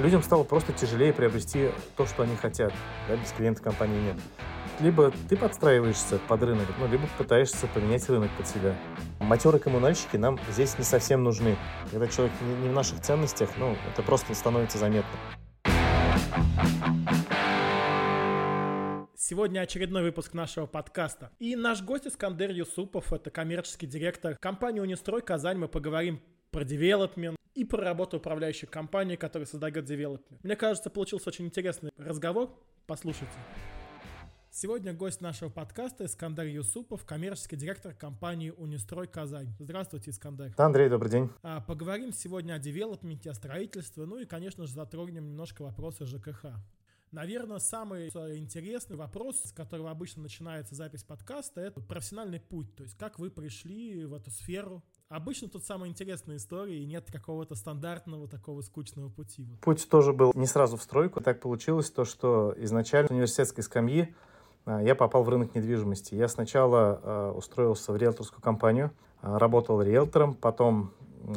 людям стало просто тяжелее приобрести то, что они хотят. Да, без клиента компании нет. Либо ты подстраиваешься под рынок, ну, либо пытаешься поменять рынок под себя. Матерые коммунальщики нам здесь не совсем нужны. Когда человек не в наших ценностях, ну, это просто становится заметно. Сегодня очередной выпуск нашего подкаста. И наш гость Искандер Юсупов, это коммерческий директор компании «Унистрой Казань». Мы поговорим про девелопмент и про работу управляющей компании, которая создает девелопмент. Мне кажется, получился очень интересный разговор. Послушайте. Сегодня гость нашего подкаста Искандер Юсупов, коммерческий директор компании «Унистрой Казань». Здравствуйте, Искандер. Да, Андрей, добрый день. А, поговорим сегодня о девелопменте, о строительстве, ну и, конечно же, затронем немножко вопросы ЖКХ. Наверное, самый интересный вопрос, с которого обычно начинается запись подкаста, это профессиональный путь. То есть, как вы пришли в эту сферу, Обычно тут самая интересная история, и нет какого-то стандартного такого скучного пути. Путь тоже был не сразу в стройку. Так получилось то, что изначально с университетской скамьи а, я попал в рынок недвижимости. Я сначала а, устроился в риэлторскую компанию, а, работал риэлтором, потом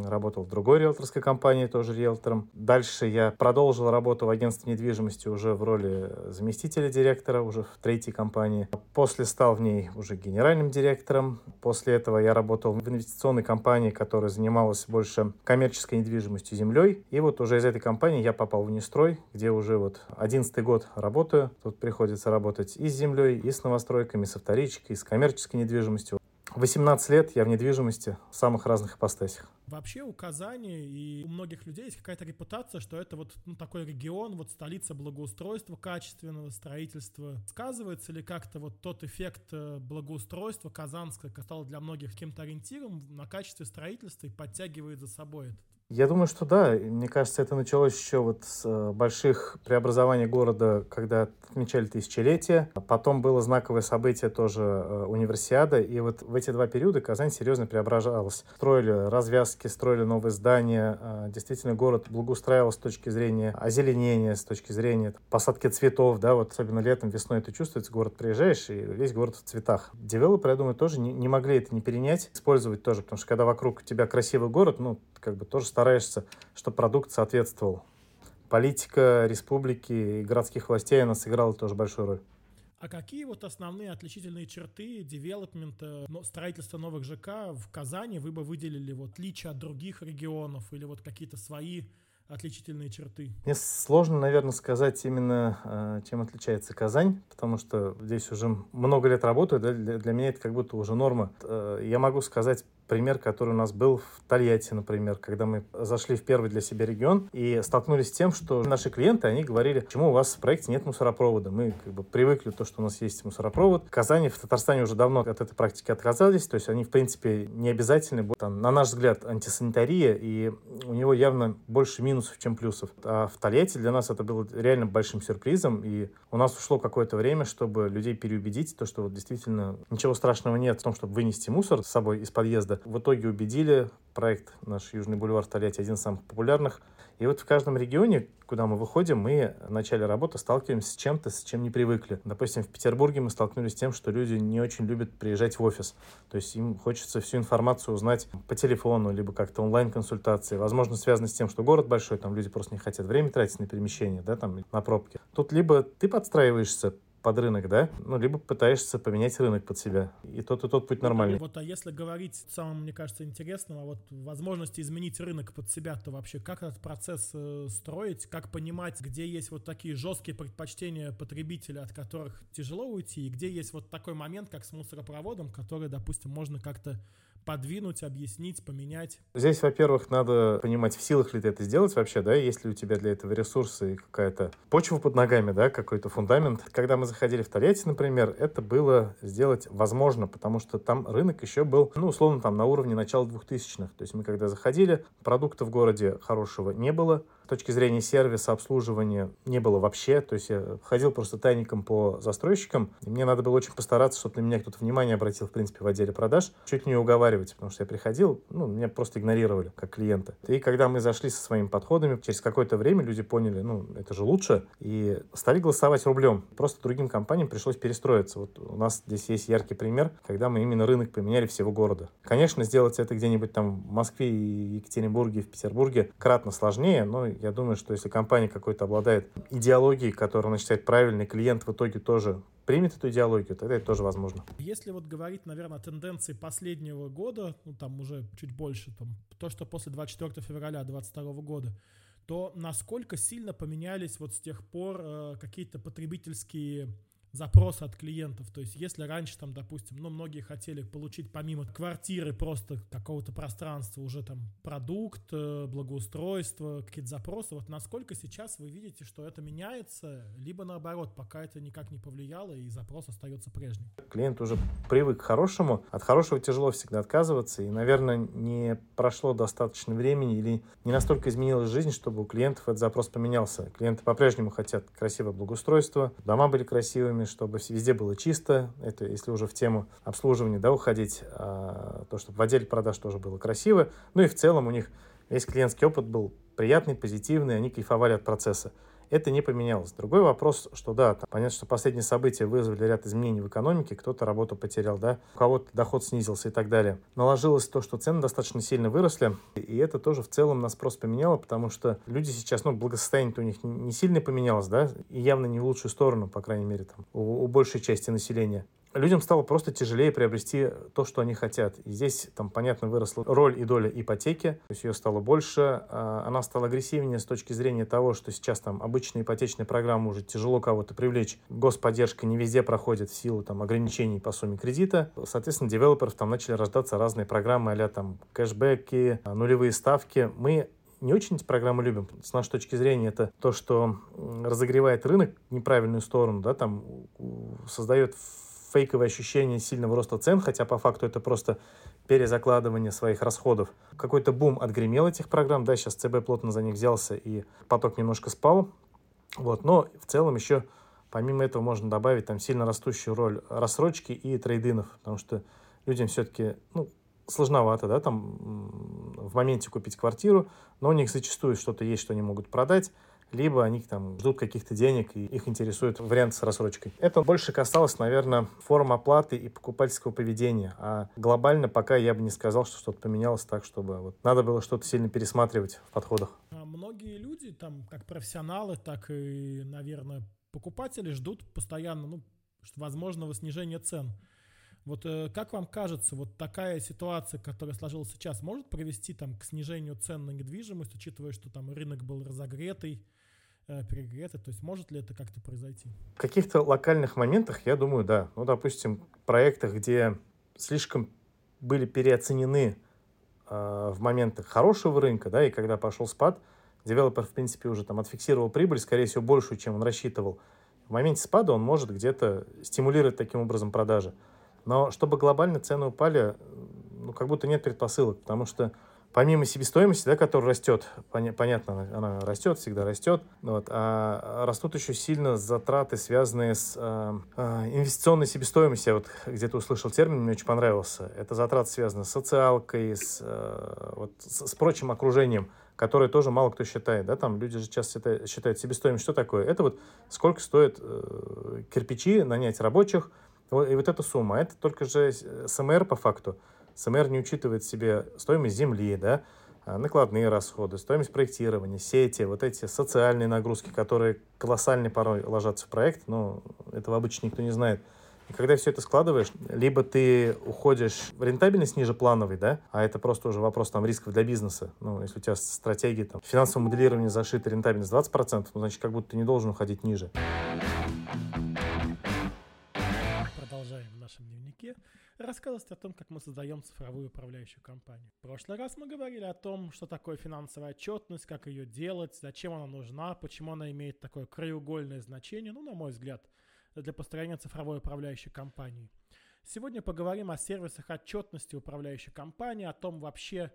работал в другой риэлторской компании, тоже риэлтором. Дальше я продолжил работу в агентстве недвижимости уже в роли заместителя директора, уже в третьей компании. После стал в ней уже генеральным директором. После этого я работал в инвестиционной компании, которая занималась больше коммерческой недвижимостью, землей. И вот уже из этой компании я попал в Нестрой, где уже вот одиннадцатый год работаю. Тут приходится работать и с землей, и с новостройками, со вторичкой, и с коммерческой недвижимостью. 18 лет я в недвижимости в самых разных ипостасях. Вообще у Казани и у многих людей есть какая-то репутация, что это вот ну, такой регион, вот столица благоустройства, качественного строительства. Сказывается ли как-то вот тот эффект э, благоустройства казанского, который стал для многих каким-то ориентиром на качестве строительства и подтягивает за собой этот я думаю, что да. Мне кажется, это началось еще вот с э, больших преобразований города, когда отмечали тысячелетие. Потом было знаковое событие тоже э, универсиада. И вот в эти два периода Казань серьезно преображалась. Строили развязки, строили новые здания. Действительно, город благоустраивал с точки зрения озеленения, с точки зрения посадки цветов. Да, вот особенно летом, весной это чувствуется. Город приезжаешь, и весь город в цветах. Девелоперы, я думаю, тоже не, не могли это не перенять, использовать тоже. Потому что когда вокруг тебя красивый город, ну, как бы тоже стараешься, чтобы продукт соответствовал. Политика республики и городских властей, она сыграла тоже большую роль. А какие вот основные отличительные черты девелопмента, строительства новых ЖК в Казани вы бы выделили вот отличие от других регионов или вот какие-то свои отличительные черты? Мне сложно, наверное, сказать именно, а, чем отличается Казань, потому что здесь уже много лет работаю, да, для, для меня это как будто уже норма. Э, я могу сказать пример, который у нас был в Тольятти, например, когда мы зашли в первый для себя регион и столкнулись с тем, что наши клиенты, они говорили, почему у вас в проекте нет мусоропровода. Мы как бы привыкли то, что у нас есть мусоропровод. В Казани, в Татарстане уже давно от этой практики отказались, то есть они, в принципе, не обязательны. Там, на наш взгляд, антисанитария, и у него явно больше минусов, чем плюсов. А в Тольятти для нас это было реально большим сюрпризом, и у нас ушло какое-то время, чтобы людей переубедить, то, что вот действительно ничего страшного нет в том, чтобы вынести мусор с собой из подъезда, в итоге убедили. Проект наш Южный бульвар Тольятти один из самых популярных. И вот в каждом регионе, куда мы выходим, мы в начале работы сталкиваемся с чем-то, с чем не привыкли. Допустим, в Петербурге мы столкнулись с тем, что люди не очень любят приезжать в офис. То есть им хочется всю информацию узнать по телефону, либо как-то онлайн-консультации. Возможно, связано с тем, что город большой, там люди просто не хотят время тратить на перемещение, да, там, на пробки. Тут либо ты подстраиваешься под рынок, да? Ну, либо пытаешься поменять рынок под себя. И тот, и тот путь нормальный. Вот, а если говорить самым, мне кажется, интересным, а вот возможности изменить рынок под себя, то вообще как этот процесс э, строить, как понимать, где есть вот такие жесткие предпочтения потребителя, от которых тяжело уйти, и где есть вот такой момент, как с мусоропроводом, который, допустим, можно как-то подвинуть, объяснить, поменять? Здесь, во-первых, надо понимать, в силах ли ты это сделать вообще, да, есть ли у тебя для этого ресурсы и какая-то почва под ногами, да, какой-то фундамент. Когда мы заходили в Тольятти, например, это было сделать возможно, потому что там рынок еще был, ну, условно, там на уровне начала 2000-х. То есть мы когда заходили, продукта в городе хорошего не было, точки зрения сервиса, обслуживания не было вообще. То есть я ходил просто тайником по застройщикам, и мне надо было очень постараться, чтобы на меня кто-то внимание обратил, в принципе, в отделе продаж. Чуть не уговаривать, потому что я приходил, ну, меня просто игнорировали как клиента. И когда мы зашли со своими подходами, через какое-то время люди поняли, ну, это же лучше, и стали голосовать рублем. Просто другим компаниям пришлось перестроиться. Вот у нас здесь есть яркий пример, когда мы именно рынок поменяли всего города. Конечно, сделать это где-нибудь там в Москве, Екатеринбурге, в Петербурге кратно сложнее, но я думаю, что если компания какой-то обладает идеологией, которую она считает правильной, клиент в итоге тоже примет эту идеологию, тогда это тоже возможно. Если вот говорить, наверное, о тенденции последнего года, ну там уже чуть больше, там, то, что после 24 февраля 2022 года, то насколько сильно поменялись вот с тех пор э, какие-то потребительские запросы от клиентов. То есть, если раньше, там, допустим, ну, многие хотели получить помимо квартиры просто какого-то пространства уже там продукт, э, благоустройство, какие-то запросы, вот насколько сейчас вы видите, что это меняется, либо наоборот, пока это никак не повлияло и запрос остается прежним? Клиент уже привык к хорошему, от хорошего тяжело всегда отказываться, и, наверное, не прошло достаточно времени или не настолько изменилась жизнь, чтобы у клиентов этот запрос поменялся. Клиенты по-прежнему хотят красивое благоустройство, дома были красивыми, вами, чтобы везде было чисто. Это если уже в тему обслуживания да, уходить, а, то, чтобы в отделе продаж тоже было красиво. Ну и в целом у них весь клиентский опыт был приятный, позитивный, они кайфовали от процесса это не поменялось. Другой вопрос, что да, там, понятно, что последние события вызвали ряд изменений в экономике, кто-то работу потерял, да, у кого-то доход снизился и так далее. Наложилось то, что цены достаточно сильно выросли, и это тоже в целом нас просто поменяло, потому что люди сейчас, ну, благосостояние у них не сильно поменялось, да, и явно не в лучшую сторону, по крайней мере, там, у, у большей части населения людям стало просто тяжелее приобрести то, что они хотят. И здесь, там, понятно, выросла роль и доля ипотеки, то есть ее стало больше, а, она стала агрессивнее с точки зрения того, что сейчас там обычные ипотечные программы уже тяжело кого-то привлечь, господдержка не везде проходит в силу там ограничений по сумме кредита, соответственно, девелоперов там начали рождаться разные программы, а там кэшбэки, нулевые ставки. Мы не очень эти программы любим. С нашей точки зрения это то, что разогревает рынок в неправильную сторону, да, там создает фейковое ощущение сильного роста цен, хотя по факту это просто перезакладывание своих расходов. Какой-то бум отгремел этих программ, да, сейчас ЦБ плотно за них взялся и поток немножко спал, вот, но в целом еще помимо этого можно добавить там сильно растущую роль рассрочки и трейдинов, потому что людям все-таки, ну, сложновато, да, там в моменте купить квартиру, но у них зачастую что-то есть, что они могут продать, либо они там ждут каких-то денег и их интересует вариант с рассрочкой. Это больше касалось, наверное, форм оплаты и покупательского поведения. А глобально пока я бы не сказал, что что-то поменялось так, чтобы вот надо было что-то сильно пересматривать в подходах. А многие люди, там, как профессионалы, так и, наверное, покупатели ждут постоянно, ну, возможного снижения цен. Вот э, как вам кажется, вот такая ситуация, которая сложилась сейчас, может привести там к снижению цен на недвижимость, учитывая, что там рынок был разогретый, э, перегреты, то есть может ли это как-то произойти? В каких-то локальных моментах, я думаю, да. Ну, допустим, в проектах, где слишком были переоценены э, в моментах хорошего рынка, да, и когда пошел спад, девелопер, в принципе, уже там отфиксировал прибыль, скорее всего, большую, чем он рассчитывал. В моменте спада он может где-то стимулировать таким образом продажи. Но чтобы глобально цены упали, ну, как будто нет предпосылок, потому что помимо себестоимости, да, которая растет, поня- понятно, она растет, всегда растет, вот, а растут еще сильно затраты, связанные с э, инвестиционной себестоимостью. Я вот где-то услышал термин, мне очень понравился. Это затраты связаны с социалкой, с, э, вот, с, с прочим окружением, которое тоже мало кто считает. Да? Там люди же часто считают, считают себестоимость. Что такое? Это вот сколько стоит э, кирпичи, нанять рабочих, и вот эта сумма, это только же СМР по факту. СМР не учитывает в себе стоимость земли, да, а, накладные расходы, стоимость проектирования, сети, вот эти социальные нагрузки, которые колоссальные порой ложатся в проект, но этого обычно никто не знает. И когда все это складываешь, либо ты уходишь в рентабельность ниже плановой, да, а это просто уже вопрос там рисков для бизнеса. Ну, если у тебя стратегия там финансового моделирования зашита рентабельность 20%, ну, значит, как будто ты не должен уходить ниже. Рассказывать о том, как мы создаем цифровую управляющую компанию. В прошлый раз мы говорили о том, что такое финансовая отчетность, как ее делать, зачем она нужна, почему она имеет такое краеугольное значение, ну, на мой взгляд, для построения цифровой управляющей компании. Сегодня поговорим о сервисах отчетности управляющей компании, о том вообще,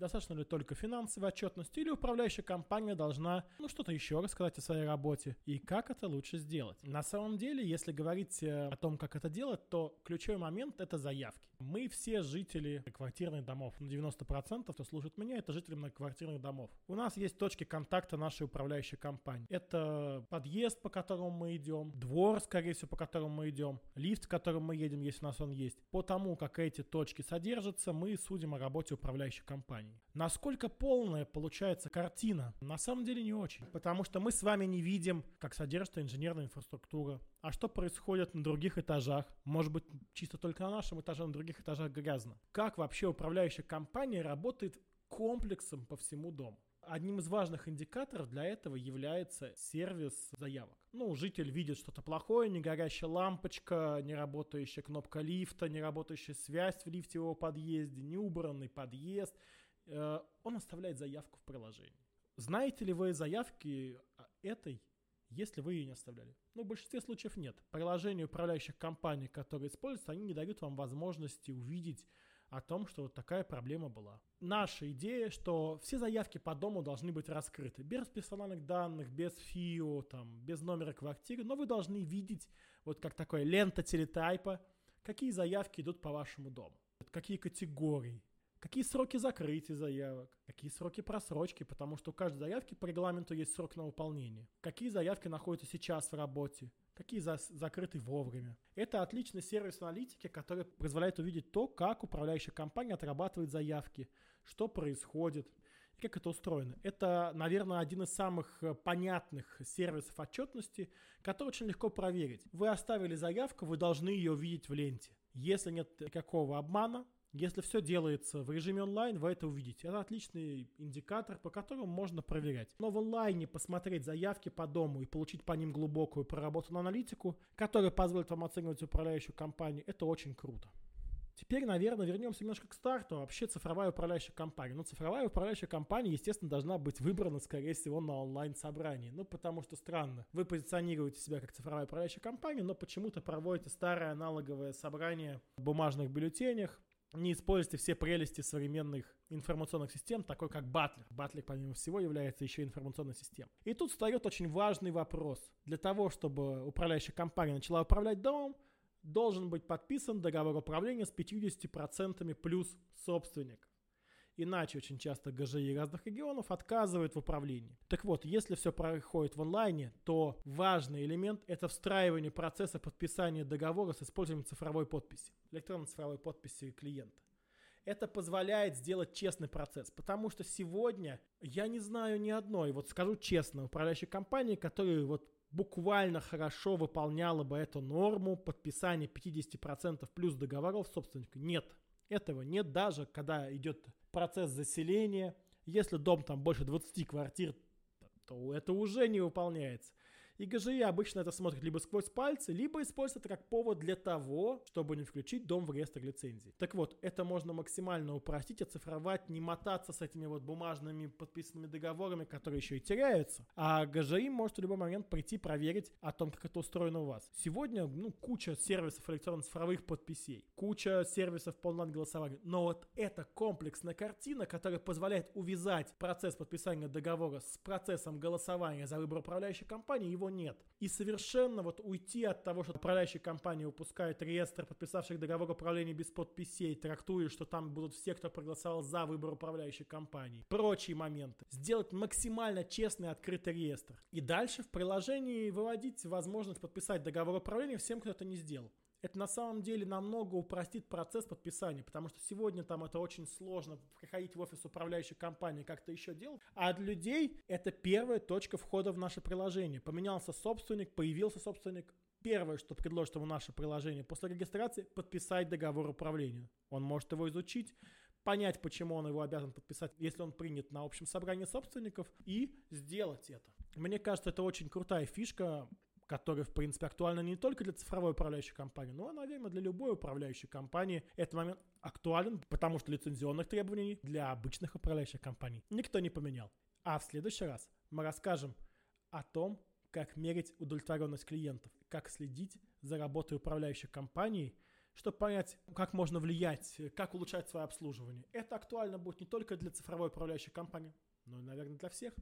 Достаточно ли только финансовой отчетности или управляющая компания должна ну, что-то еще рассказать о своей работе и как это лучше сделать? На самом деле, если говорить э, о том, как это делать, то ключевой момент — это заявки. Мы все жители квартирных домов. На 90% кто служит меня, это жители многоквартирных домов. У нас есть точки контакта нашей управляющей компании. Это подъезд, по которому мы идем, двор, скорее всего, по которому мы идем, лифт, в котором мы едем, если у нас он есть. По тому, как эти точки содержатся, мы судим о работе управляющей компании. Насколько полная получается картина? На самом деле не очень. Потому что мы с вами не видим, как содержится инженерная инфраструктура, а что происходит на других этажах. Может быть, чисто только на нашем этаже, на других этажах грязно. Как вообще управляющая компания работает комплексом по всему дому. Одним из важных индикаторов для этого является сервис заявок. Ну, житель видит что-то плохое, не горящая лампочка, не работающая кнопка лифта, не работающая связь в лифте его подъезде, не убранный подъезд. Э, он оставляет заявку в приложении. Знаете ли вы заявки этой, если вы ее не оставляли? Ну, в большинстве случаев нет. Приложения управляющих компаний, которые используются, они не дают вам возможности увидеть о том, что вот такая проблема была. Наша идея, что все заявки по дому должны быть раскрыты. Без персональных данных, без ФИО, там, без номера квартиры, но вы должны видеть, вот как такое лента телетайпа, какие заявки идут по вашему дому, какие категории, Какие сроки закрытия заявок? Какие сроки просрочки? Потому что у каждой заявки по регламенту есть срок на выполнение. Какие заявки находятся сейчас в работе? Какие за закрыты вовремя? Это отличный сервис аналитики, который позволяет увидеть то, как управляющая компания отрабатывает заявки, что происходит и как это устроено. Это, наверное, один из самых э, понятных сервисов отчетности, который очень легко проверить. Вы оставили заявку, вы должны ее видеть в ленте. Если нет никакого обмана, если все делается в режиме онлайн, вы это увидите. Это отличный индикатор, по которому можно проверять. Но в онлайне посмотреть заявки по дому и получить по ним глубокую проработанную аналитику, которая позволит вам оценивать управляющую компанию, это очень круто. Теперь, наверное, вернемся немножко к старту. Вообще цифровая управляющая компания. Ну, цифровая управляющая компания, естественно, должна быть выбрана, скорее всего, на онлайн-собрании. Ну, потому что странно. Вы позиционируете себя как цифровая управляющая компания, но почему-то проводите старое аналоговое собрание в бумажных бюллетенях, не используйте все прелести современных информационных систем, такой как Батлер. Батлер, помимо всего, является еще информационной системой. И тут встает очень важный вопрос. Для того, чтобы управляющая компания начала управлять домом, должен быть подписан договор управления с 50% плюс собственник. Иначе очень часто ГЖИ разных регионов отказывают в управлении. Так вот, если все происходит в онлайне, то важный элемент – это встраивание процесса подписания договора с использованием цифровой подписи, электронной цифровой подписи клиента. Это позволяет сделать честный процесс, потому что сегодня я не знаю ни одной, вот скажу честно, управляющей компании, которая вот буквально хорошо выполняла бы эту норму подписания 50% плюс договоров собственника. Нет, этого нет даже, когда идет процесс заселения. Если дом там больше 20 квартир, то это уже не выполняется. И ГЖИ обычно это смотрит либо сквозь пальцы, либо использует это как повод для того, чтобы не включить дом в реестр лицензий. Так вот, это можно максимально упростить, оцифровать, не мотаться с этими вот бумажными подписанными договорами, которые еще и теряются. А ГЖИ может в любой момент прийти проверить о том, как это устроено у вас. Сегодня, ну, куча сервисов электронных цифровых подписей, куча сервисов по онлайн-голосованию. Но вот эта комплексная картина, которая позволяет увязать процесс подписания договора с процессом голосования за выбор управляющей компании, его нет. И совершенно вот уйти от того, что управляющая компания выпускает реестр подписавших договор управления без подписей, трактуя, что там будут все, кто проголосовал за выбор управляющей компании. Прочие моменты. Сделать максимально честный открытый реестр. И дальше в приложении выводить возможность подписать договор управления всем, кто это не сделал это на самом деле намного упростит процесс подписания, потому что сегодня там это очень сложно приходить в офис управляющей компании, как-то еще делать. А для людей это первая точка входа в наше приложение. Поменялся собственник, появился собственник. Первое, что предложит ему наше приложение после регистрации, подписать договор управления. Он может его изучить, понять, почему он его обязан подписать, если он принят на общем собрании собственников, и сделать это. Мне кажется, это очень крутая фишка который, в принципе, актуальна не только для цифровой управляющей компании, но, наверное, для любой управляющей компании. Этот момент актуален, потому что лицензионных требований для обычных управляющих компаний никто не поменял. А в следующий раз мы расскажем о том, как мерить удовлетворенность клиентов, как следить за работой управляющей компании, чтобы понять, как можно влиять, как улучшать свое обслуживание. Это актуально будет не только для цифровой управляющей компании, но и, наверное, для всех.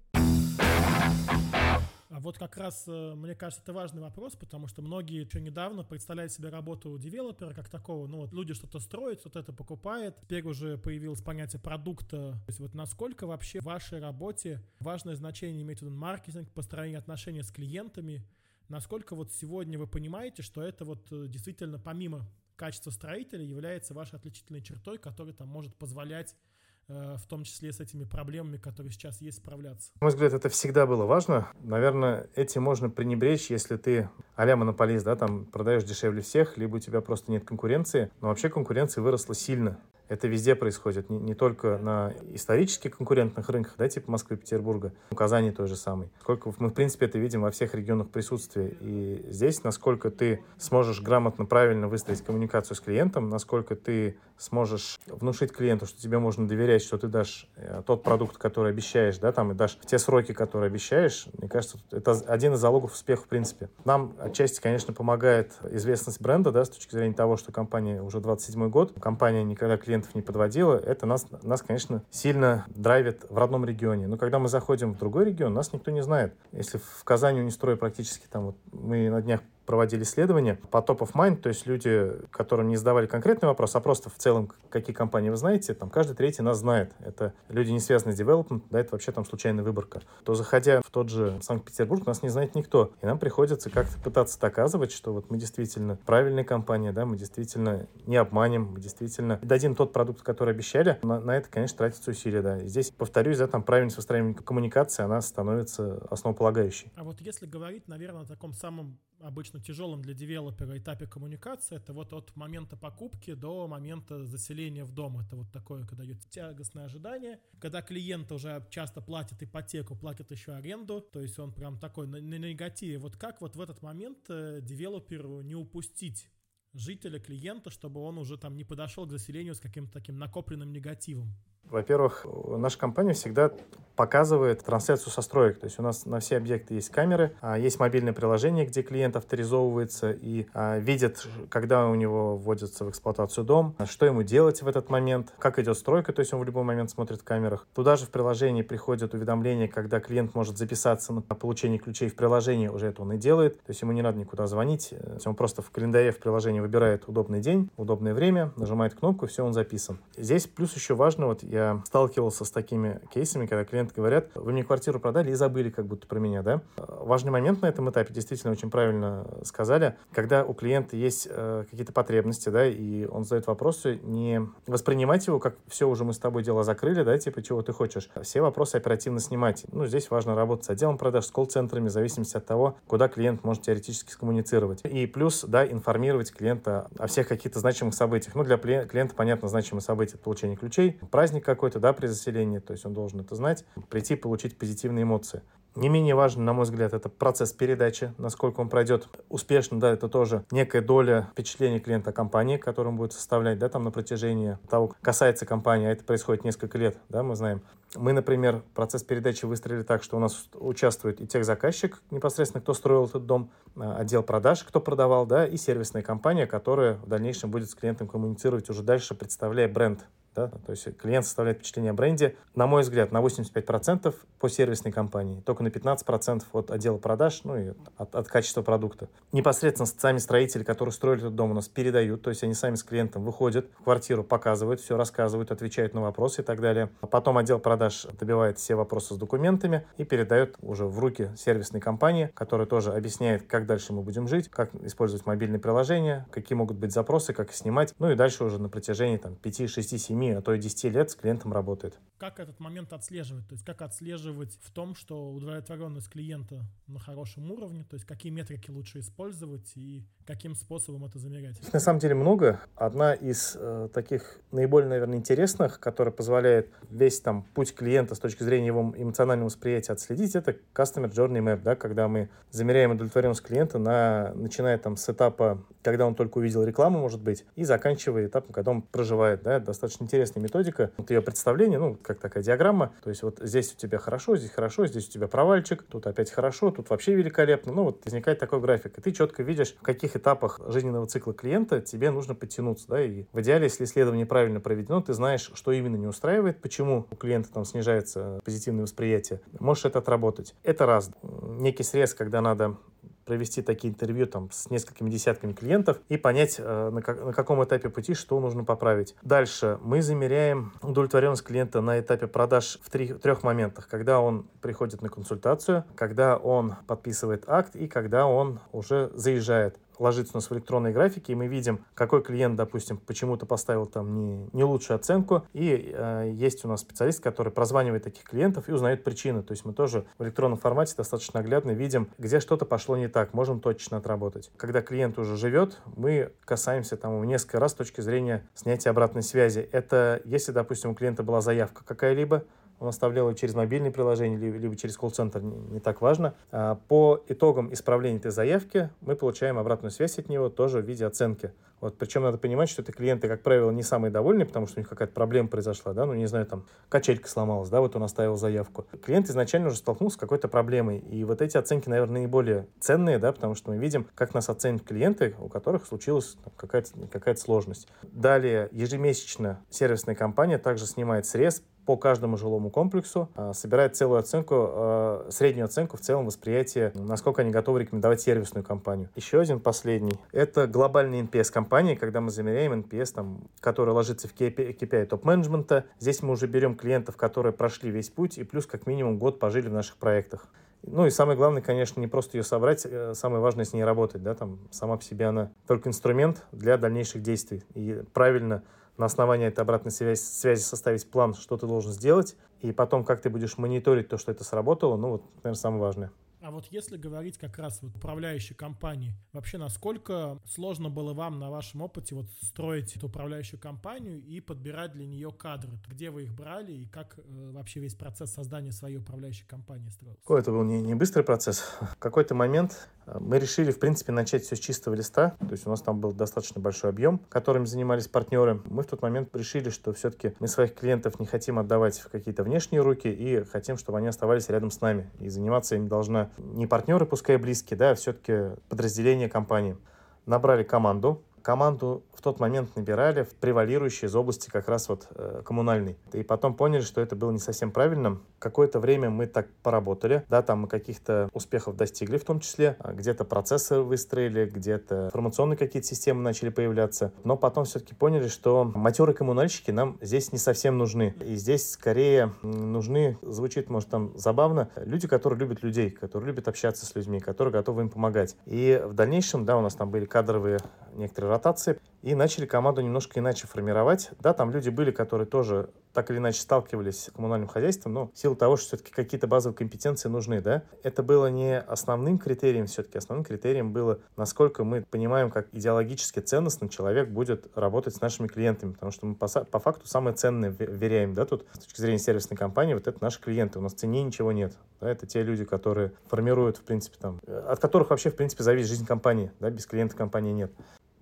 А вот как раз, э, мне кажется, это важный вопрос, потому что многие еще недавно представляют себе работу девелопера как такого, ну вот люди что-то строят, вот это покупает, теперь уже появилось понятие продукта. То есть вот насколько вообще в вашей работе важное значение имеет маркетинг, построение отношений с клиентами, насколько вот сегодня вы понимаете, что это вот э, действительно помимо качества строителя является вашей отличительной чертой, которая там может позволять в том числе с этими проблемами, которые сейчас есть, справляться? На мой взгляд, это всегда было важно. Наверное, этим можно пренебречь, если ты а-ля монополист, да, там продаешь дешевле всех, либо у тебя просто нет конкуренции. Но вообще конкуренция выросла сильно. Это везде происходит, не, не только на исторически конкурентных рынках, да, типа Москвы и Петербурга, в Казани той же самой. Сколько мы, в принципе, это видим во всех регионах присутствия. И здесь, насколько ты сможешь грамотно, правильно выстроить коммуникацию с клиентом, насколько ты сможешь внушить клиенту, что тебе можно доверять, что ты дашь э, тот продукт, который обещаешь, да, там, и дашь те сроки, которые обещаешь, мне кажется, это один из залогов успеха, в принципе. Нам отчасти, конечно, помогает известность бренда, да, с точки зрения того, что компания уже 27 год, компания никогда клиент клиентов не подводила, это нас, нас, конечно, сильно драйвит в родном регионе. Но когда мы заходим в другой регион, нас никто не знает. Если в Казани не строю практически там, вот мы на днях проводили исследования по top of mind, то есть люди, которым не задавали конкретный вопрос, а просто в целом, какие компании вы знаете, там каждый третий нас знает. Это люди, не связанные с development, да, это вообще там случайная выборка. То заходя в тот же Санкт-Петербург, нас не знает никто. И нам приходится как-то пытаться доказывать, что вот мы действительно правильная компания, да, мы действительно не обманем, мы действительно дадим тот продукт, который обещали. На, на это, конечно, тратится усилия, да. И здесь, повторюсь, да, там правильность выстраивания коммуникации, она становится основополагающей. А вот если говорить, наверное, о таком самом обычно тяжелым для девелопера этапе коммуникации, это вот от момента покупки до момента заселения в дом. Это вот такое, когда идет тягостное ожидание, когда клиент уже часто платит ипотеку, платит еще аренду, то есть он прям такой на, на негативе. Вот как вот в этот момент э, девелоперу не упустить жителя, клиента, чтобы он уже там не подошел к заселению с каким-то таким накопленным негативом? Во-первых, наша компания всегда показывает трансляцию со строек. То есть у нас на все объекты есть камеры, а есть мобильное приложение, где клиент авторизовывается и а, видит, когда у него вводится в эксплуатацию дом, что ему делать в этот момент, как идет стройка, то есть он в любой момент смотрит в камерах. Туда же в приложении приходит уведомление, когда клиент может записаться на получение ключей в приложении, уже это он и делает. То есть ему не надо никуда звонить, он просто в календаре в приложении выбирает удобный день, удобное время, нажимает кнопку, все, он записан. Здесь плюс еще важно, вот я я сталкивался с такими кейсами, когда клиенты говорят, вы мне квартиру продали и забыли как будто про меня, да. Важный момент на этом этапе, действительно очень правильно сказали, когда у клиента есть э, какие-то потребности, да, и он задает вопросы, не воспринимать его, как все, уже мы с тобой дело закрыли, да, типа, чего ты хочешь. Все вопросы оперативно снимать. Ну, здесь важно работать с отделом продаж, с колл-центрами, в зависимости от того, куда клиент может теоретически скоммуницировать. И плюс, да, информировать клиента о всех каких-то значимых событиях. Ну, для клиента, понятно, значимые события получения ключей, праздник какой-то, да, при заселении, то есть он должен это знать, прийти, получить позитивные эмоции. Не менее важно, на мой взгляд, это процесс передачи, насколько он пройдет успешно, да, это тоже некая доля впечатления клиента компании, которую он будет составлять, да, там на протяжении того, касается компании, а это происходит несколько лет, да, мы знаем. Мы, например, процесс передачи выстроили так, что у нас участвует и техзаказчик, непосредственно кто строил этот дом, а, отдел продаж, кто продавал, да, и сервисная компания, которая в дальнейшем будет с клиентом коммуницировать уже дальше, представляя бренд да? То есть клиент составляет впечатление о бренде, на мой взгляд, на 85% по сервисной компании, только на 15% от отдела продаж, ну и от, от качества продукта. Непосредственно сами строители, которые строили этот дом, у нас передают, то есть они сами с клиентом выходят в квартиру, показывают, все рассказывают, отвечают на вопросы и так далее. А потом отдел продаж добивает все вопросы с документами и передает уже в руки сервисной компании, которая тоже объясняет, как дальше мы будем жить, как использовать мобильные приложения, какие могут быть запросы, как снимать, ну и дальше уже на протяжении там 5, 6, 7 а то и 10 лет с клиентом работает. Как этот момент отслеживать? То есть как отслеживать в том, что удовлетворенность клиента на хорошем уровне, то есть какие метрики лучше использовать и каким способом это замерять? На самом деле много. Одна из э, таких наиболее, наверное, интересных, которая позволяет весь там путь клиента с точки зрения его эмоционального восприятия отследить, это Customer Journey Map, да, когда мы замеряем удовлетворенность клиента, на, начиная там с этапа, когда он только увидел рекламу, может быть, и заканчивая этапом, когда он проживает, да, достаточно интересная методика. Вот ее представление, ну, как такая диаграмма. То есть вот здесь у тебя хорошо, здесь хорошо, здесь у тебя провальчик, тут опять хорошо, тут вообще великолепно. Ну, вот возникает такой график. И ты четко видишь, в каких этапах жизненного цикла клиента тебе нужно подтянуться, да, и в идеале, если исследование правильно проведено, ты знаешь, что именно не устраивает, почему у клиента там снижается позитивное восприятие. Можешь это отработать. Это раз. Некий срез, когда надо провести такие интервью там с несколькими десятками клиентов и понять, э, на, как, на каком этапе пути что нужно поправить. Дальше мы замеряем удовлетворенность клиента на этапе продаж в три, трех моментах. Когда он приходит на консультацию, когда он подписывает акт и когда он уже заезжает ложится у нас в электронной графике, и мы видим, какой клиент, допустим, почему-то поставил там не, не лучшую оценку, и э, есть у нас специалист, который прозванивает таких клиентов и узнает причины. То есть мы тоже в электронном формате достаточно наглядно видим, где что-то пошло не так, можем точно отработать. Когда клиент уже живет, мы касаемся там несколько раз с точки зрения снятия обратной связи. Это если, допустим, у клиента была заявка какая-либо, он оставлял ее через мобильное приложение, либо, через колл-центр, не, так важно. А по итогам исправления этой заявки мы получаем обратную связь от него тоже в виде оценки. Вот, причем надо понимать, что это клиенты, как правило, не самые довольные, потому что у них какая-то проблема произошла, да, ну, не знаю, там, качелька сломалась, да, вот он оставил заявку. Клиент изначально уже столкнулся с какой-то проблемой, и вот эти оценки, наверное, наиболее ценные, да, потому что мы видим, как нас оценят клиенты, у которых случилась какая-то какая сложность. Далее, ежемесячно сервисная компания также снимает срез по каждому жилому комплексу, а, собирает целую оценку, а, среднюю оценку в целом восприятия, насколько они готовы рекомендовать сервисную компанию. Еще один последний. Это глобальный NPS компании, когда мы замеряем NPS, там, который ложится в KPI, топ-менеджмента. Здесь мы уже берем клиентов, которые прошли весь путь и плюс как минимум год пожили в наших проектах. Ну и самое главное, конечно, не просто ее собрать, э, самое важное с ней работать, да, там сама по себе она только инструмент для дальнейших действий. И правильно на основании этой обратной связи, связи составить план, что ты должен сделать, и потом, как ты будешь мониторить то, что это сработало, ну, вот, наверное, самое важное. А вот если говорить как раз вот управляющей компании, вообще насколько сложно было вам на вашем опыте вот строить эту управляющую компанию и подбирать для нее кадры? Где вы их брали и как э, вообще весь процесс создания своей управляющей компании строился? Ой, это был не, не быстрый процесс. В какой-то момент э, мы решили, в принципе, начать все с чистого листа. То есть у нас там был достаточно большой объем, которым занимались партнеры. Мы в тот момент решили, что все-таки мы своих клиентов не хотим отдавать в какие-то внешние руки и хотим, чтобы они оставались рядом с нами. И заниматься им должна не партнеры, пускай близкие, да, а все-таки подразделение компании. Набрали команду. Команду в тот момент набирали в превалирующей из области как раз вот э, коммунальной. И потом поняли, что это было не совсем правильно. Какое-то время мы так поработали, да, там мы каких-то успехов достигли в том числе, а где-то процессы выстроили, где-то информационные какие-то системы начали появляться, но потом все-таки поняли, что матерые коммунальщики нам здесь не совсем нужны. И здесь скорее нужны, звучит, может, там забавно, люди, которые любят людей, которые любят общаться с людьми, которые готовы им помогать. И в дальнейшем, да, у нас там были кадровые некоторые ротации, и начали команду немножко иначе формировать. Да, там люди были, которые тоже так или иначе сталкивались с коммунальным хозяйством, но в силу того, что все-таки какие-то базовые компетенции нужны, да, это было не основным критерием все-таки, основным критерием было, насколько мы понимаем, как идеологически ценностно человек будет работать с нашими клиентами, потому что мы по, по факту самое ценное вверяем, да, тут с точки зрения сервисной компании, вот это наши клиенты, у нас цене ничего нет, да, это те люди, которые формируют, в принципе, там, от которых вообще, в принципе, зависит жизнь компании, да, без клиента компании нет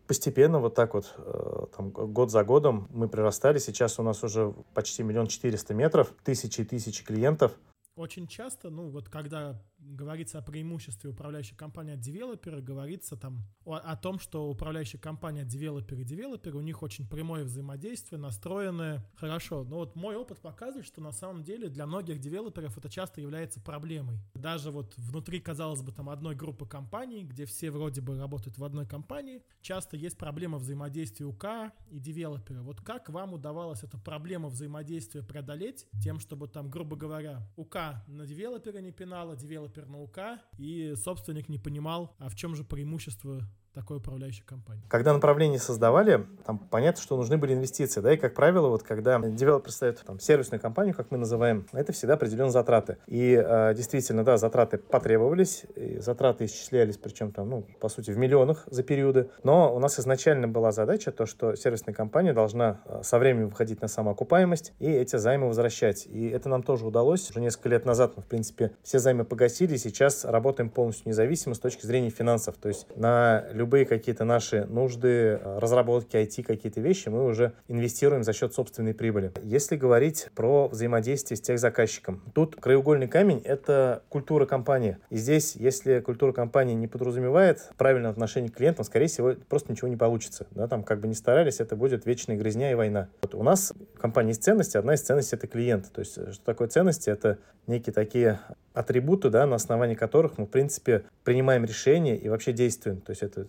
постепенно вот так вот э, там, год за годом мы прирастали. Сейчас у нас уже почти миллион четыреста метров, тысячи и тысячи клиентов. Очень часто, ну вот когда говорится о преимуществе управляющей компании от девелопера, говорится там о, о том, что управляющая компания от девелопера и девелопера, у них очень прямое взаимодействие, настроенное хорошо. Но вот мой опыт показывает, что на самом деле для многих девелоперов это часто является проблемой. Даже вот внутри, казалось бы, там одной группы компаний, где все вроде бы работают в одной компании, часто есть проблема взаимодействия УК и девелопера. Вот как вам удавалось эту проблему взаимодействия преодолеть тем, чтобы там, грубо говоря, УК на девелопера не пинала, девелопер на УК, и собственник не понимал, а в чем же преимущество такой управляющей компании. Когда направление создавали, там понятно, что нужны были инвестиции, да, и как правило, вот когда девелопер ставит там сервисную компанию, как мы называем, это всегда определенные затраты. И э, действительно, да, затраты потребовались, затраты исчислялись, причем там, ну, по сути, в миллионах за периоды. Но у нас изначально была задача то, что сервисная компания должна а, со временем выходить на самоокупаемость и эти займы возвращать. И это нам тоже удалось. Уже несколько лет назад мы, в принципе, все займы погасили, сейчас работаем полностью независимо с точки зрения финансов. То есть на любом любые какие-то наши нужды, разработки IT, какие-то вещи мы уже инвестируем за счет собственной прибыли. Если говорить про взаимодействие с тех заказчиком, тут краеугольный камень — это культура компании. И здесь, если культура компании не подразумевает правильное отношение к клиентам, скорее всего, просто ничего не получится. Да, там как бы не старались, это будет вечная грязня и война. Вот у нас в компании есть ценности, одна из ценностей — это клиент. То есть что такое ценности? Это некие такие атрибуты, да, на основании которых мы, в принципе, принимаем решения и вообще действуем. То есть это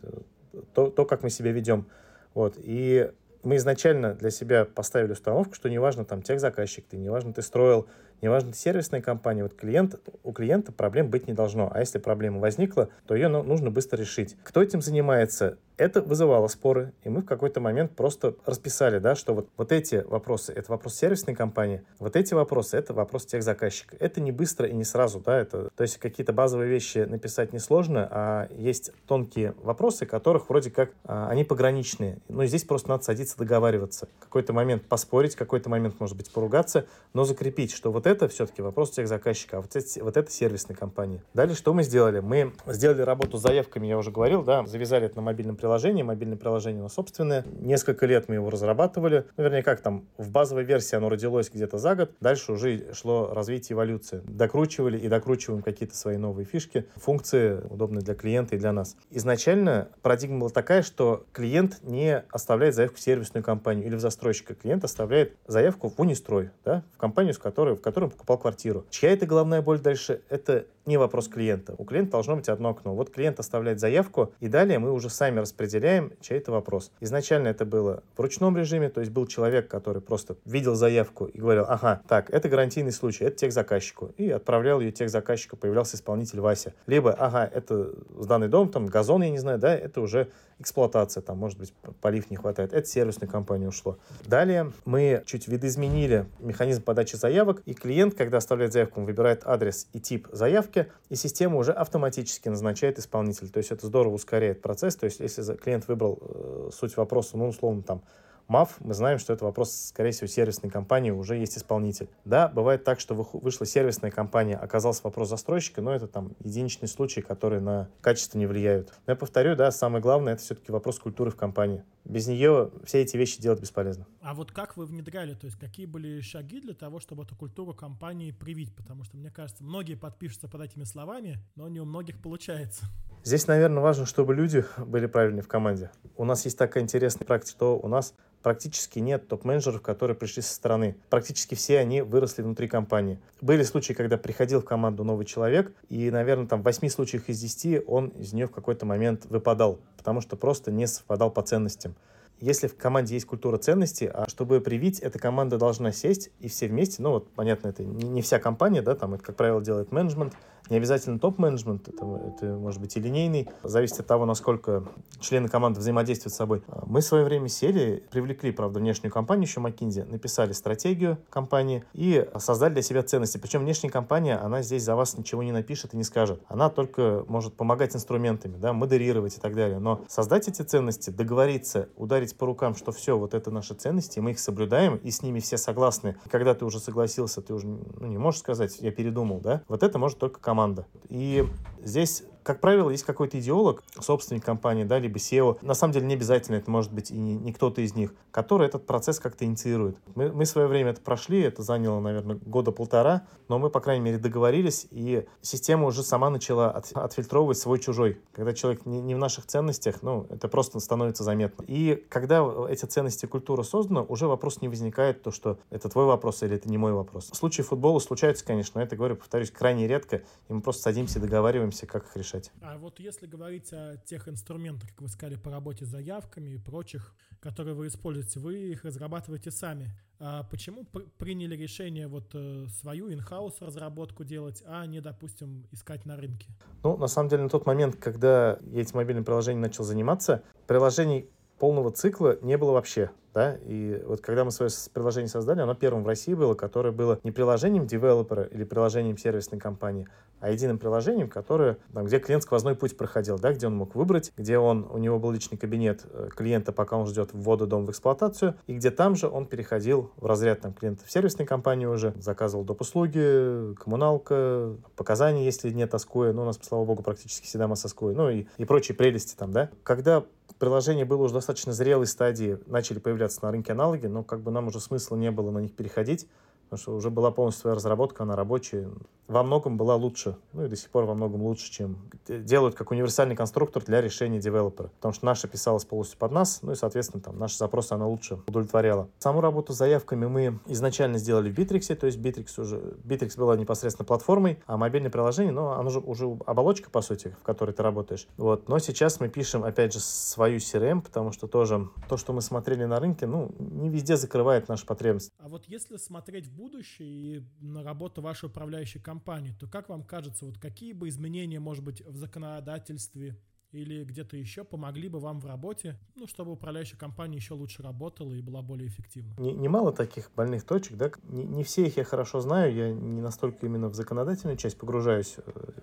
то, то как мы себя ведем. Вот. И мы изначально для себя поставили установку, что неважно там тех заказчик ты, неважно ты строил неважно, сервисная компания, вот клиент, у клиента проблем быть не должно. А если проблема возникла, то ее ну, нужно быстро решить. Кто этим занимается? Это вызывало споры, и мы в какой-то момент просто расписали, да, что вот, вот эти вопросы — это вопрос сервисной компании, вот эти вопросы — это вопрос тех заказчика. Это не быстро и не сразу, да, это, то есть какие-то базовые вещи написать несложно, а есть тонкие вопросы, которых вроде как а, они пограничные. Но здесь просто надо садиться договариваться. какой-то момент поспорить, какой-то момент, может быть, поругаться, но закрепить, что вот это все-таки вопрос тех заказчика, а вот, эти, вот это сервисная компания. Далее что мы сделали? Мы сделали работу с заявками, я уже говорил, да, завязали это на мобильном приложении, мобильное приложение на собственное. Несколько лет мы его разрабатывали. Ну, вернее, как там, в базовой версии оно родилось где-то за год. Дальше уже шло развитие эволюции. Докручивали и докручиваем какие-то свои новые фишки, функции, удобные для клиента и для нас. Изначально парадигма была такая, что клиент не оставляет заявку в сервисную компанию или в застройщика. Клиент оставляет заявку в Унистрой, да, в компанию, с которой, в которой которым покупал квартиру. Чья это головная боль дальше? Это не вопрос клиента. У клиента должно быть одно окно. Вот клиент оставляет заявку, и далее мы уже сами распределяем, чей это вопрос. Изначально это было в ручном режиме, то есть был человек, который просто видел заявку и говорил, ага, так, это гарантийный случай, это тех заказчику. И отправлял ее тех заказчику, появлялся исполнитель Вася. Либо, ага, это сданный дом, там газон, я не знаю, да, это уже эксплуатация, там, может быть, полив не хватает. Это сервисной компании ушло. Далее мы чуть видоизменили механизм подачи заявок, и клиент, когда оставляет заявку, он выбирает адрес и тип заявки, и система уже автоматически назначает исполнителя. То есть это здорово ускоряет процесс. То есть если клиент выбрал э, суть вопроса, ну, условно, там, МАФ, мы знаем, что это вопрос, скорее всего, сервисной компании, уже есть исполнитель. Да, бывает так, что вышла сервисная компания, оказался вопрос застройщика, но это там единичные случаи, которые на качество не влияют. Но я повторю, да, самое главное, это все-таки вопрос культуры в компании. Без нее все эти вещи делать бесполезно. А вот как вы внедряли, то есть какие были шаги для того, чтобы эту культуру компании привить? Потому что, мне кажется, многие подпишутся под этими словами, но не у многих получается. Здесь, наверное, важно, чтобы люди были правильные в команде. У нас есть такая интересная практика, что у нас практически нет топ-менеджеров, которые пришли со стороны. Практически все они выросли внутри компании. Были случаи, когда приходил в команду новый человек, и, наверное, там в 8 случаях из 10 он из нее в какой-то момент выпадал, потому что просто не совпадал по ценностям. Если в команде есть культура ценностей, а чтобы привить, эта команда должна сесть и все вместе, ну вот понятно, это не, не вся компания, да, там это, как правило, делает менеджмент, не обязательно топ-менеджмент, это, это может быть и линейный, зависит от того, насколько члены команды взаимодействуют с собой. Мы в свое время сели, привлекли, правда, внешнюю компанию, еще McKinsey, написали стратегию компании и создали для себя ценности. Причем внешняя компания, она здесь за вас ничего не напишет и не скажет. Она только может помогать инструментами, да, модерировать и так далее. Но создать эти ценности, договориться, ударить по рукам, что все, вот это наши ценности, мы их соблюдаем, и с ними все согласны. Когда ты уже согласился, ты уже ну, не можешь сказать, я передумал, да? Вот это может только команда. И здесь как правило, есть какой-то идеолог, собственник компании, да, либо SEO. На самом деле не обязательно это может быть и не, не кто-то из них, который этот процесс как-то инициирует. Мы, мы в свое время это прошли, это заняло, наверное, года полтора, но мы, по крайней мере, договорились, и система уже сама начала от, отфильтровывать свой-чужой. Когда человек не, не в наших ценностях, ну, это просто становится заметно. И когда эти ценности культура создана, уже вопрос не возникает, то, что это твой вопрос или это не мой вопрос. В случае футбола случается, конечно, но это, говорю, повторюсь, крайне редко, и мы просто садимся и договариваемся, как их решать решать. А вот если говорить о тех инструментах, как вы сказали, по работе с заявками и прочих, которые вы используете, вы их разрабатываете сами. А почему пр- приняли решение вот э, свою in-house разработку делать, а не, допустим, искать на рынке? Ну, на самом деле, на тот момент, когда я этим мобильным приложением начал заниматься, приложений полного цикла не было вообще да, и вот когда мы свое приложение создали, оно первым в России было, которое было не приложением девелопера или приложением сервисной компании, а единым приложением, которое, там, где клиент сквозной путь проходил, да, где он мог выбрать, где он, у него был личный кабинет э, клиента, пока он ждет ввода дома в эксплуатацию, и где там же он переходил в разряд там, клиента в сервисной компании уже, заказывал доп. услуги, коммуналка, показания, если нет Аскоя, ну, у нас, слава богу, практически всегда масса Аскоя, ну, и, и прочие прелести там, да. Когда приложение было уже достаточно зрелой стадии, начали появляться на рынке аналоги, но как бы нам уже смысла не было на них переходить, потому что уже была полностью своя разработка, она рабочая. Во многом была лучше, ну и до сих пор во многом лучше, чем делают как универсальный конструктор для решения девелопера. Потому что наша писалась полностью под нас, ну и, соответственно, там наши запросы она лучше удовлетворяла. Саму работу с заявками мы изначально сделали в Bittrex, то есть Bittrex уже, Bittrex была непосредственно платформой, а мобильное приложение, ну, оно же уже оболочка, по сути, в которой ты работаешь. Вот. Но сейчас мы пишем, опять же, свою CRM, потому что тоже то, что мы смотрели на рынке, ну, не везде закрывает наши потребности. А вот если смотреть в будущее и на работу вашей управляющей компании, то как вам кажется, вот какие бы изменения, может быть, в законодательстве или где-то еще помогли бы вам в работе, ну, чтобы управляющая компания еще лучше работала и была более эффективна? Не, немало таких больных точек, да, не, не все их я хорошо знаю, я не настолько именно в законодательную часть погружаюсь,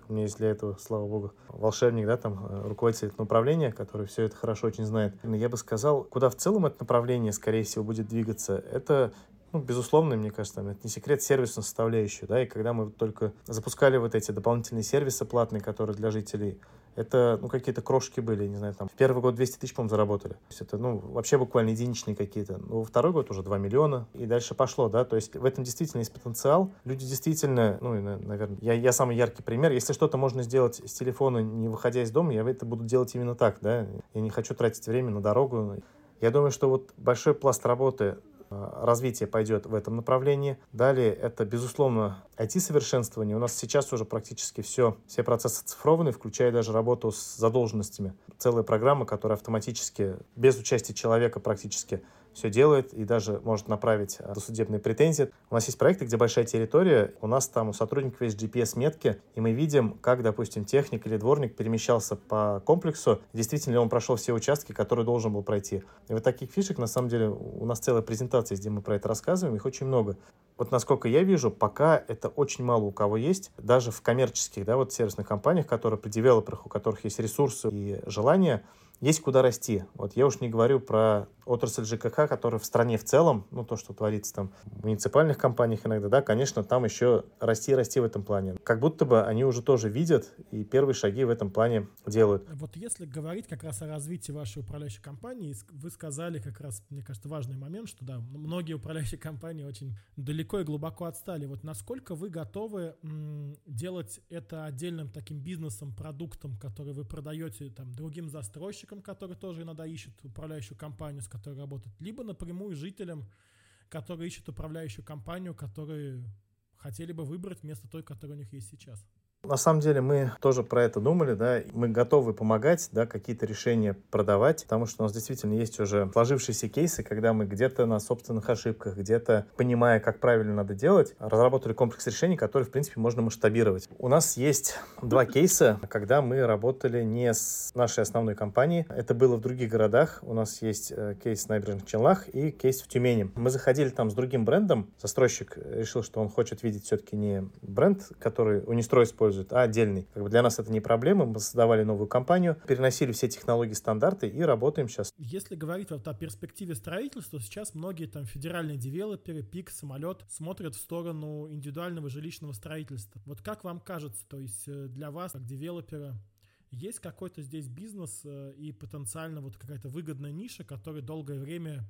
у меня есть для этого, слава богу, волшебник, да, там, э, руководитель направления, который все это хорошо очень знает. Я бы сказал, куда в целом это направление, скорее всего, будет двигаться, это ну, безусловно, мне кажется, это не секрет сервисную составляющую, да, и когда мы только запускали вот эти дополнительные сервисы платные, которые для жителей, это, ну, какие-то крошки были, не знаю, там, в первый год 200 тысяч, по-моему, заработали. То есть это, ну, вообще буквально единичные какие-то. Ну, второй год уже 2 миллиона, и дальше пошло, да, то есть в этом действительно есть потенциал. Люди действительно, ну, наверное, я, я самый яркий пример. Если что-то можно сделать с телефона, не выходя из дома, я это буду делать именно так, да. Я не хочу тратить время на дорогу. Я думаю, что вот большой пласт работы развитие пойдет в этом направлении. Далее это, безусловно, IT-совершенствование. У нас сейчас уже практически все, все процессы цифрованы, включая даже работу с задолженностями. Целая программа, которая автоматически, без участия человека практически все делает и даже может направить э, досудебные претензии. У нас есть проекты, где большая территория, у нас там у сотрудников есть GPS-метки, и мы видим, как, допустим, техник или дворник перемещался по комплексу, действительно ли он прошел все участки, которые должен был пройти. И вот таких фишек, на самом деле, у нас целая презентация, где мы про это рассказываем, их очень много. Вот насколько я вижу, пока это очень мало у кого есть, даже в коммерческих, да, вот сервисных компаниях, которые при девелоперах, у которых есть ресурсы и желания, есть куда расти. Вот я уж не говорю про отрасль ЖКХ, которая в стране в целом, ну, то, что творится там в муниципальных компаниях иногда, да, конечно, там еще расти и расти в этом плане. Как будто бы они уже тоже видят и первые шаги в этом плане делают. Вот если говорить как раз о развитии вашей управляющей компании, вы сказали как раз, мне кажется, важный момент, что, да, многие управляющие компании очень далеко и глубоко отстали. Вот насколько вы готовы делать это отдельным таким бизнесом, продуктом, который вы продаете там другим застройщикам, которые тоже иногда ищут управляющую компанию, с которые работают, либо напрямую жителям, которые ищут управляющую компанию, которые хотели бы выбрать вместо той, которая у них есть сейчас. На самом деле мы тоже про это думали, да, мы готовы помогать, да, какие-то решения продавать, потому что у нас действительно есть уже сложившиеся кейсы, когда мы где-то на собственных ошибках, где-то понимая, как правильно надо делать, разработали комплекс решений, которые, в принципе, можно масштабировать. У нас есть два кейса, когда мы работали не с нашей основной компанией, это было в других городах, у нас есть э, кейс в Набережных Челнах и кейс в Тюмени. Мы заходили там с другим брендом, застройщик решил, что он хочет видеть все-таки не бренд, который Унистрой использует, используют, а отдельный. Как бы для нас это не проблема. Мы создавали новую компанию, переносили все технологии, стандарты и работаем сейчас. Если говорить вот о перспективе строительства, сейчас многие там федеральные девелоперы, ПИК, самолет смотрят в сторону индивидуального жилищного строительства. Вот как вам кажется, то есть э, для вас, как девелопера, есть какой-то здесь бизнес э, и потенциально вот какая-то выгодная ниша, которая долгое время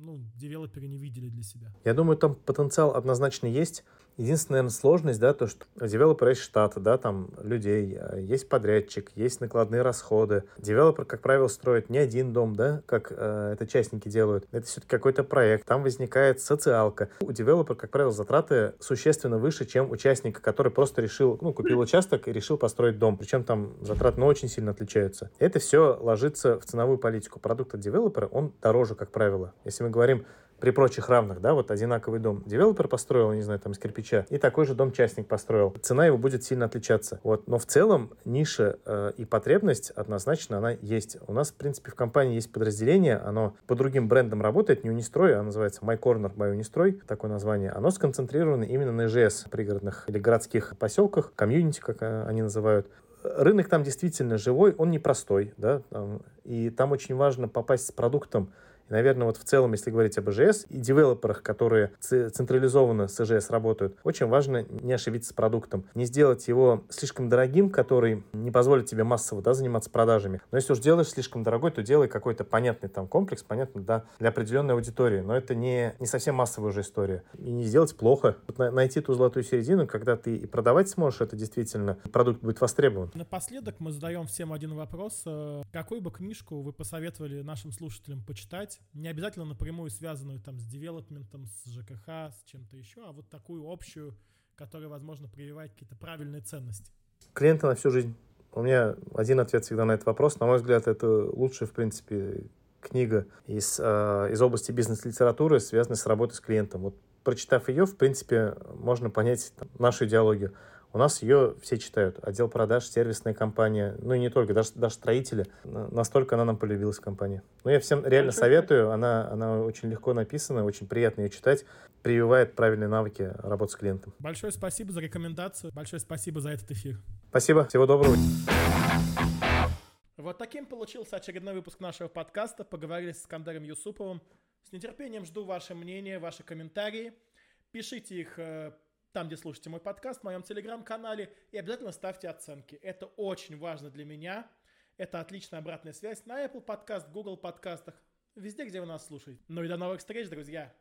ну, девелоперы не видели для себя? Я думаю, там потенциал однозначно есть. Единственная, наверное, сложность, да, то, что девелопер есть штат, да, там людей, э, есть подрядчик, есть накладные расходы. Девелопер, как правило, строит не один дом, да, как э, это частники делают. Это все-таки какой-то проект. Там возникает социалка. У девелопера, как правило, затраты существенно выше, чем у частника, который просто решил, ну, купил участок и решил построить дом. Причем там затраты, ну, очень сильно отличаются. Это все ложится в ценовую политику. Продукт от девелопера, он дороже, как правило. Если мы говорим при прочих равных, да, вот одинаковый дом девелопер построил, не знаю, там из кирпича, и такой же дом частник построил. Цена его будет сильно отличаться. Вот. Но в целом ниша э, и потребность однозначно она есть. У нас, в принципе, в компании есть подразделение, оно по другим брендам работает, не Унистрой, а называется My Corner by Унистрой, такое название. Оно сконцентрировано именно на ИЖС пригородных или городских поселках, комьюнити, как э, они называют рынок там действительно живой, он непростой, да, и там очень важно попасть с продуктом и, наверное, вот в целом, если говорить об ИЖС и девелоперах, которые централизованно с ИЖС работают, очень важно не ошибиться с продуктом, не сделать его слишком дорогим, который не позволит тебе массово да, заниматься продажами. Но если уж делаешь слишком дорогой, то делай какой-то понятный там комплекс, понятный да, для определенной аудитории. Но это не, не совсем массовая уже история. И не сделать плохо. Вот найти ту золотую середину, когда ты и продавать сможешь, это действительно продукт будет востребован. Напоследок мы задаем всем один вопрос. Э, какую бы книжку вы посоветовали нашим слушателям почитать, не обязательно напрямую связанную там с девелопментом, с ЖКХ, с чем-то еще, а вот такую общую, которая, возможно, прививает какие-то правильные ценности. Клиенты на всю жизнь. У меня один ответ всегда на этот вопрос. На мой взгляд, это лучшая, в принципе, книга из, э, из области бизнес-литературы, связанная с работой с клиентом. Вот прочитав ее, в принципе, можно понять там, нашу идеологию. У нас ее все читают. Отдел продаж, сервисная компания, ну и не только, даже, даже строители. Настолько она нам полюбилась, компания. Но я всем реально советую. Она, она очень легко написана, очень приятно ее читать. Прививает правильные навыки работы с клиентом. Большое спасибо за рекомендацию. Большое спасибо за этот эфир. Спасибо. Всего доброго. Вот таким получился очередной выпуск нашего подкаста. Поговорили с Искандером Юсуповым. С нетерпением жду ваше мнение, ваши комментарии. Пишите их э, там, где слушаете мой подкаст, в моем телеграм-канале, и обязательно ставьте оценки. Это очень важно для меня. Это отличная обратная связь на Apple подкаст, Google подкастах, везде, где вы нас слушаете. Ну и до новых встреч, друзья!